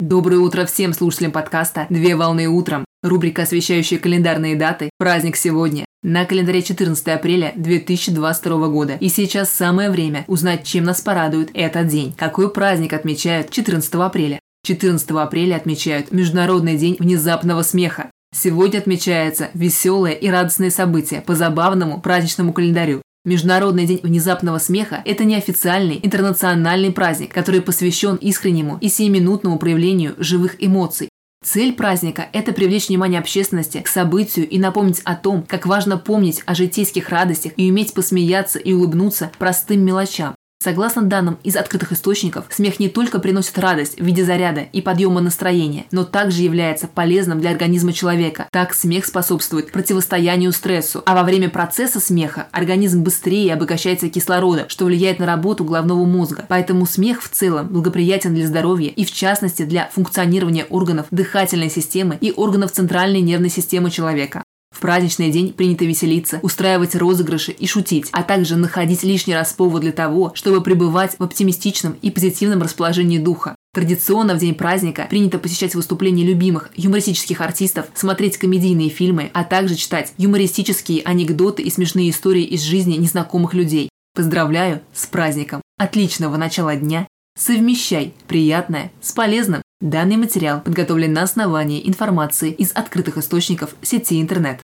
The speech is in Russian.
Доброе утро всем слушателям подкаста «Две волны утром». Рубрика, освещающая календарные даты. Праздник сегодня. На календаре 14 апреля 2022 года. И сейчас самое время узнать, чем нас порадует этот день. Какой праздник отмечают 14 апреля? 14 апреля отмечают Международный день внезапного смеха. Сегодня отмечается веселое и радостное событие по забавному праздничному календарю. Международный день внезапного смеха – это неофициальный интернациональный праздник, который посвящен искреннему и сиюминутному проявлению живых эмоций. Цель праздника – это привлечь внимание общественности к событию и напомнить о том, как важно помнить о житейских радостях и уметь посмеяться и улыбнуться простым мелочам. Согласно данным из открытых источников, смех не только приносит радость в виде заряда и подъема настроения, но также является полезным для организма человека. Так смех способствует противостоянию стрессу, а во время процесса смеха организм быстрее обогащается кислородом, что влияет на работу головного мозга. Поэтому смех в целом благоприятен для здоровья и в частности для функционирования органов дыхательной системы и органов центральной нервной системы человека. В праздничный день принято веселиться, устраивать розыгрыши и шутить, а также находить лишний раз повод для того, чтобы пребывать в оптимистичном и позитивном расположении духа. Традиционно в день праздника принято посещать выступления любимых юмористических артистов, смотреть комедийные фильмы, а также читать юмористические анекдоты и смешные истории из жизни незнакомых людей. Поздравляю с праздником! Отличного начала дня! Совмещай приятное с полезным! Данный материал подготовлен на основании информации из открытых источников сети интернет.